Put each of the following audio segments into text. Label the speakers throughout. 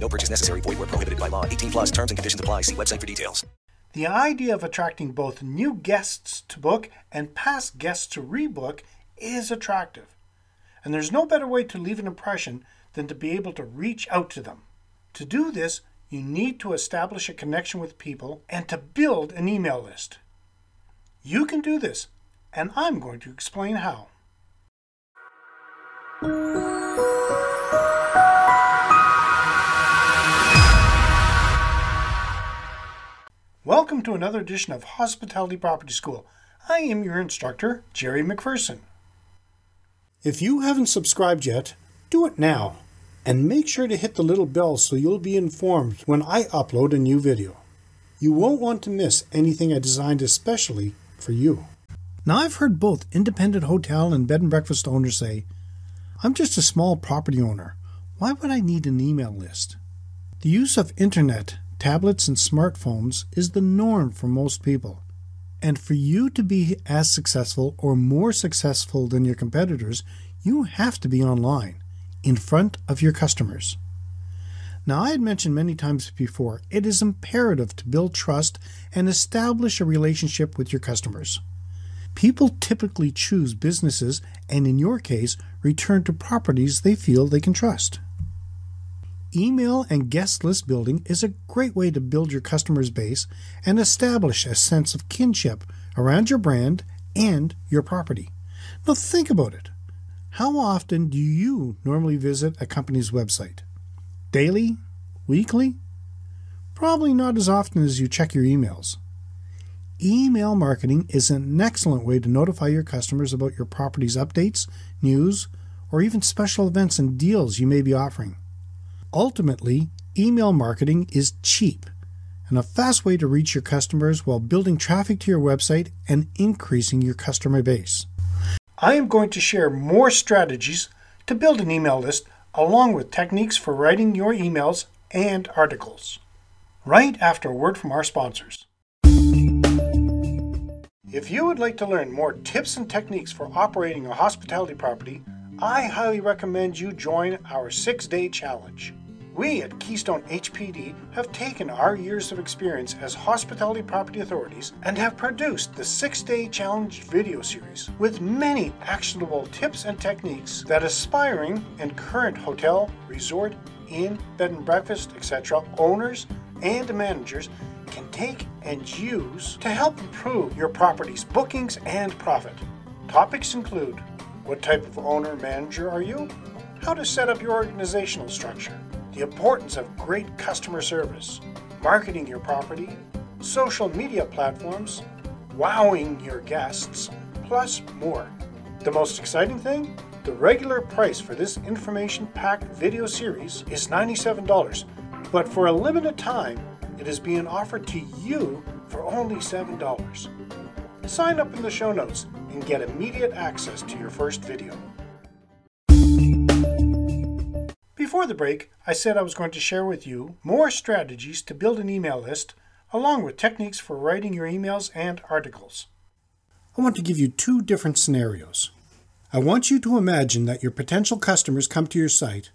Speaker 1: No purchase necessary. Void where prohibited by law. 18 plus terms and conditions apply. See website for details.
Speaker 2: The idea of attracting both new guests to book and past guests to rebook is attractive. And there's no better way to leave an impression than to be able to reach out to them. To do this, you need to establish a connection with people and to build an email list. You can do this, and I'm going to explain how. Welcome to another edition of Hospitality Property School. I am your instructor, Jerry McPherson. If you haven't subscribed yet, do it now. And make sure to hit the little bell so you'll be informed when I upload a new video. You won't want to miss anything I designed especially for you. Now, I've heard both independent hotel and bed and breakfast owners say, I'm just a small property owner. Why would I need an email list? The use of internet, tablets, and smartphones is the norm for most people. And for you to be as successful or more successful than your competitors, you have to be online, in front of your customers. Now, I had mentioned many times before, it is imperative to build trust and establish a relationship with your customers. People typically choose businesses and, in your case, return to properties they feel they can trust. Email and guest list building is a great way to build your customer's base and establish a sense of kinship around your brand and your property. Now, think about it. How often do you normally visit a company's website? Daily? Weekly? Probably not as often as you check your emails. Email marketing is an excellent way to notify your customers about your property's updates, news, or even special events and deals you may be offering. Ultimately, email marketing is cheap and a fast way to reach your customers while building traffic to your website and increasing your customer base. I am going to share more strategies to build an email list along with techniques for writing your emails and articles. Right after a word from our sponsors. If you would like to learn more tips and techniques for operating a hospitality property, I highly recommend you join our six day challenge. We at Keystone HPD have taken our years of experience as hospitality property authorities and have produced the six day challenge video series with many actionable tips and techniques that aspiring and current hotel, resort, inn, bed and breakfast, etc. owners and managers can take and use to help improve your property's bookings and profit. Topics include what type of owner manager are you? How to set up your organizational structure, the importance of great customer service, marketing your property, social media platforms, wowing your guests, plus more. The most exciting thing? The regular price for this information packed video series is $97, but for a limited time, it is being offered to you for only $7. Sign up in the show notes and get immediate access to your first video. Before the break, I said I was going to share with you more strategies to build an email list, along with techniques for writing your emails and articles. I want to give you two different scenarios. I want you to imagine that your potential customers come to your site,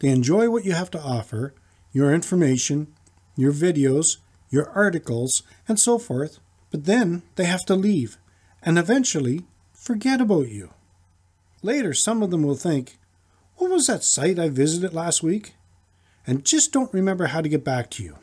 Speaker 2: they enjoy what you have to offer, your information, your videos, your articles, and so forth, but then they have to leave and eventually forget about you. Later, some of them will think, What was that site I visited last week? and just don't remember how to get back to you.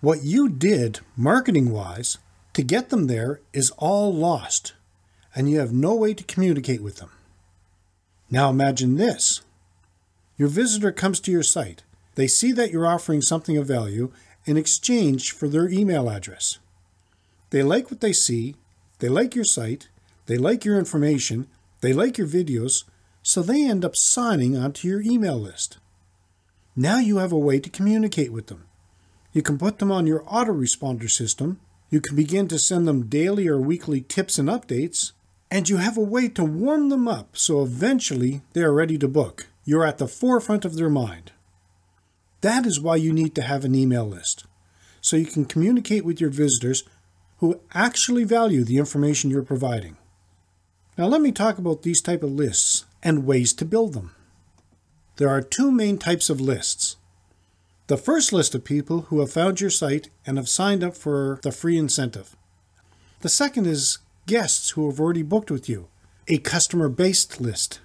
Speaker 2: What you did, marketing wise, to get them there is all lost, and you have no way to communicate with them. Now imagine this your visitor comes to your site. They see that you're offering something of value in exchange for their email address. They like what they see, they like your site, they like your information, they like your videos, so they end up signing onto your email list. Now you have a way to communicate with them. You can put them on your autoresponder system, you can begin to send them daily or weekly tips and updates, and you have a way to warm them up so eventually they are ready to book. You're at the forefront of their mind. That is why you need to have an email list, so you can communicate with your visitors who actually value the information you're providing. Now let me talk about these type of lists and ways to build them. There are two main types of lists. The first list of people who have found your site and have signed up for the free incentive. The second is guests who have already booked with you, a customer based list.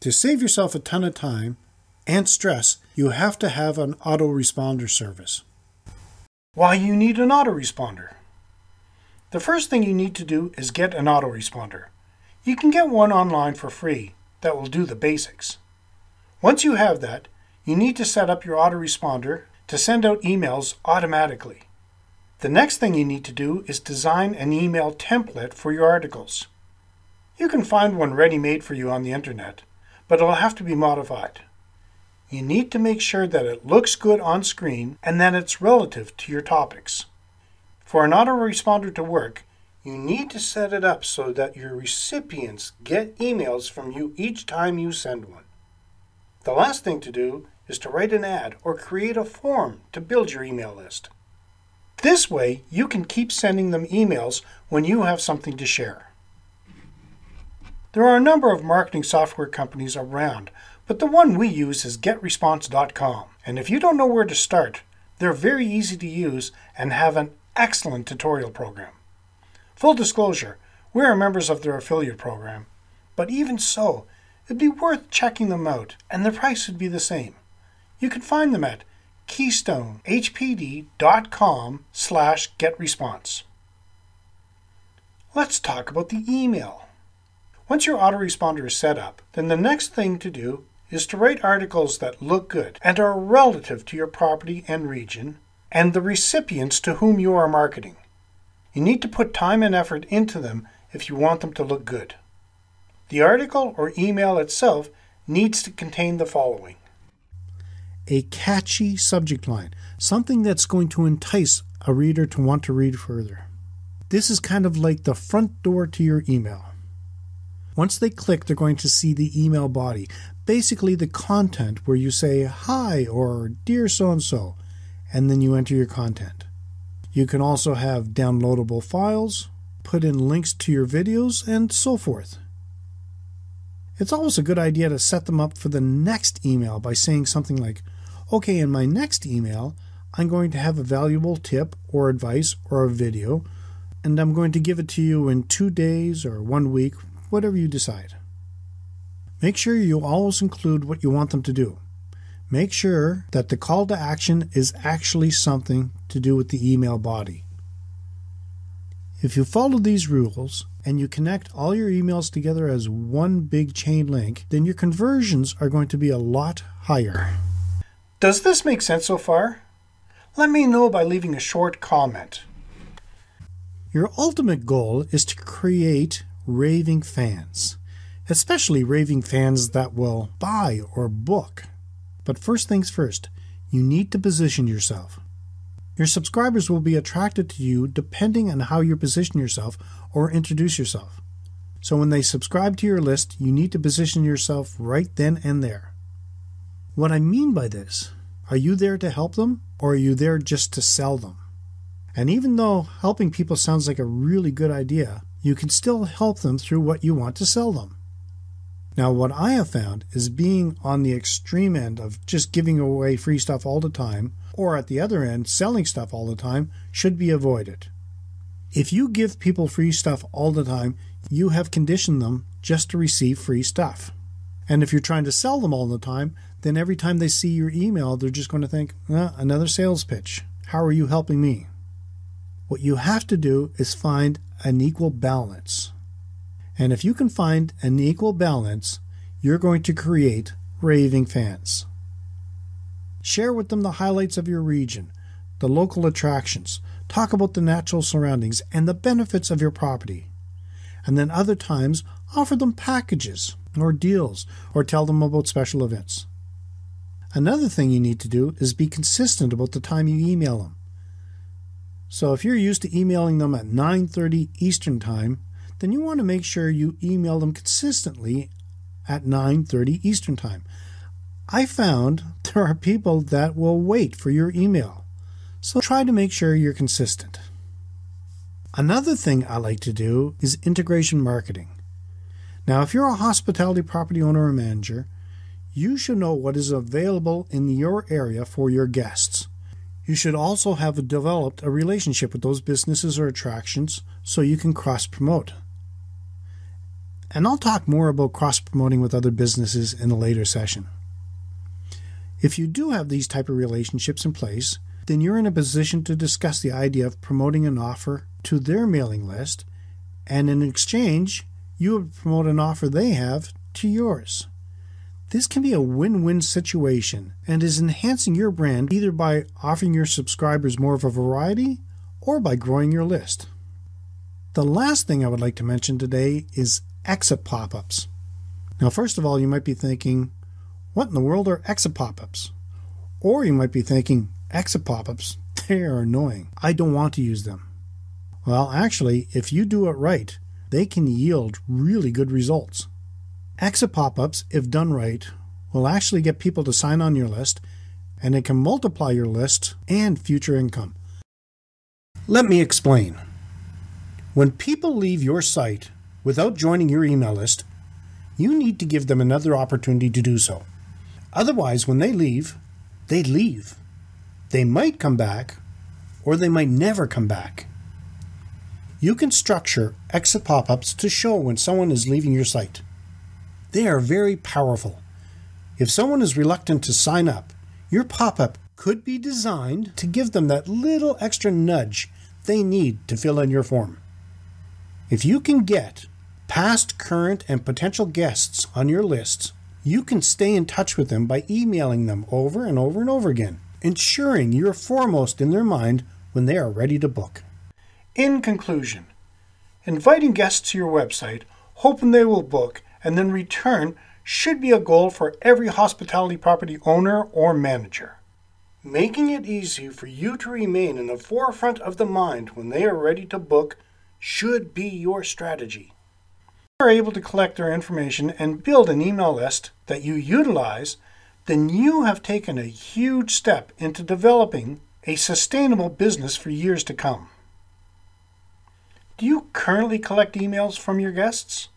Speaker 2: To save yourself a ton of time and stress, you have to have an autoresponder service. Why you need an autoresponder? The first thing you need to do is get an autoresponder. You can get one online for free that will do the basics. Once you have that, you need to set up your autoresponder to send out emails automatically. The next thing you need to do is design an email template for your articles. You can find one ready made for you on the internet, but it'll have to be modified. You need to make sure that it looks good on screen and that it's relative to your topics. For an autoresponder to work, you need to set it up so that your recipients get emails from you each time you send one. The last thing to do is to write an ad or create a form to build your email list. This way, you can keep sending them emails when you have something to share. There are a number of marketing software companies around, but the one we use is GetResponse.com. And if you don't know where to start, they're very easy to use and have an excellent tutorial program. Full disclosure, we are members of their affiliate program, but even so, it'd be worth checking them out, and the price would be the same. You can find them at keystonehpd.com slash getresponse. Let's talk about the email. Once your autoresponder is set up, then the next thing to do is to write articles that look good and are relative to your property and region and the recipients to whom you are marketing. You need to put time and effort into them if you want them to look good. The article or email itself needs to contain the following a catchy subject line, something that's going to entice a reader to want to read further. This is kind of like the front door to your email. Once they click, they're going to see the email body, basically the content where you say hi or dear so and so, and then you enter your content. You can also have downloadable files, put in links to your videos, and so forth. It's always a good idea to set them up for the next email by saying something like, okay, in my next email, I'm going to have a valuable tip or advice or a video, and I'm going to give it to you in two days or one week, whatever you decide. Make sure you always include what you want them to do. Make sure that the call to action is actually something to do with the email body. If you follow these rules and you connect all your emails together as one big chain link, then your conversions are going to be a lot higher. Does this make sense so far? Let me know by leaving a short comment. Your ultimate goal is to create raving fans, especially raving fans that will buy or book. But first things first, you need to position yourself. Your subscribers will be attracted to you depending on how you position yourself or introduce yourself. So when they subscribe to your list, you need to position yourself right then and there. What I mean by this, are you there to help them or are you there just to sell them? And even though helping people sounds like a really good idea, you can still help them through what you want to sell them. Now, what I have found is being on the extreme end of just giving away free stuff all the time, or at the other end, selling stuff all the time, should be avoided. If you give people free stuff all the time, you have conditioned them just to receive free stuff. And if you're trying to sell them all the time, then every time they see your email, they're just going to think, ah, another sales pitch. how are you helping me? What you have to do is find an equal balance. And if you can find an equal balance, you're going to create raving fans. Share with them the highlights of your region, the local attractions, talk about the natural surroundings and the benefits of your property. And then other times, offer them packages or deals or tell them about special events. Another thing you need to do is be consistent about the time you email them. So if you're used to emailing them at 9:30 Eastern Time, then you want to make sure you email them consistently at 9:30 Eastern Time. I found there are people that will wait for your email. So try to make sure you're consistent. Another thing I like to do is integration marketing. Now, if you're a hospitality property owner or manager, you should know what is available in your area for your guests. You should also have developed a relationship with those businesses or attractions so you can cross promote. And I'll talk more about cross promoting with other businesses in a later session. If you do have these type of relationships in place, then you're in a position to discuss the idea of promoting an offer to their mailing list, and in exchange, you would promote an offer they have to yours. This can be a win win situation and is enhancing your brand either by offering your subscribers more of a variety or by growing your list. The last thing I would like to mention today is exit pop ups. Now, first of all, you might be thinking, what in the world are exit pop ups? Or you might be thinking, exit pop ups, they are annoying. I don't want to use them. Well, actually, if you do it right, they can yield really good results. Exit pop ups, if done right, will actually get people to sign on your list and it can multiply your list and future income. Let me explain. When people leave your site without joining your email list, you need to give them another opportunity to do so. Otherwise, when they leave, they leave. They might come back, or they might never come back. You can structure exit pop ups to show when someone is leaving your site. They are very powerful. If someone is reluctant to sign up, your pop up could be designed to give them that little extra nudge they need to fill in your form. If you can get past, current, and potential guests on your list, you can stay in touch with them by emailing them over and over and over again, ensuring you're foremost in their mind when they are ready to book. In conclusion, inviting guests to your website, hoping they will book and then return should be a goal for every hospitality property owner or manager. Making it easy for you to remain in the forefront of the mind when they are ready to book should be your strategy. Are able to collect their information and build an email list that you utilize, then you have taken a huge step into developing a sustainable business for years to come. Do you currently collect emails from your guests?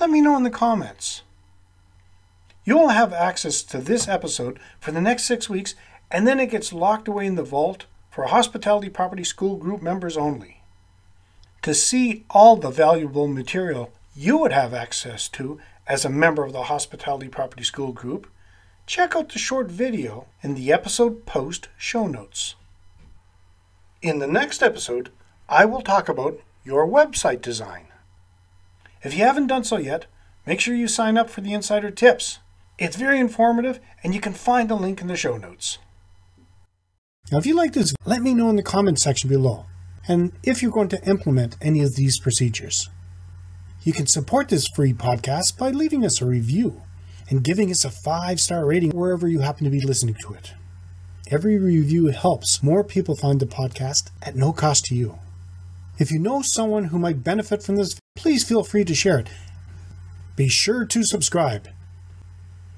Speaker 2: Let me know in the comments. You will have access to this episode for the next six weeks, and then it gets locked away in the vault for Hospitality Property School group members only. To see all the valuable material you would have access to as a member of the Hospitality Property School group, check out the short video in the episode post show notes. In the next episode, I will talk about your website design. If you haven't done so yet, make sure you sign up for the Insider Tips. It's very informative, and you can find the link in the show notes. Now, if you like this, let me know in the comments section below, and if you're going to implement any of these procedures. You can support this free podcast by leaving us a review and giving us a five star rating wherever you happen to be listening to it. Every review helps more people find the podcast at no cost to you. If you know someone who might benefit from this, please feel free to share it. Be sure to subscribe.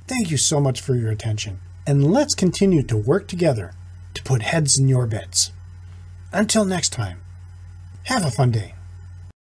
Speaker 2: Thank you so much for your attention, and let's continue to work together to put heads in your beds. Until next time, have a fun day.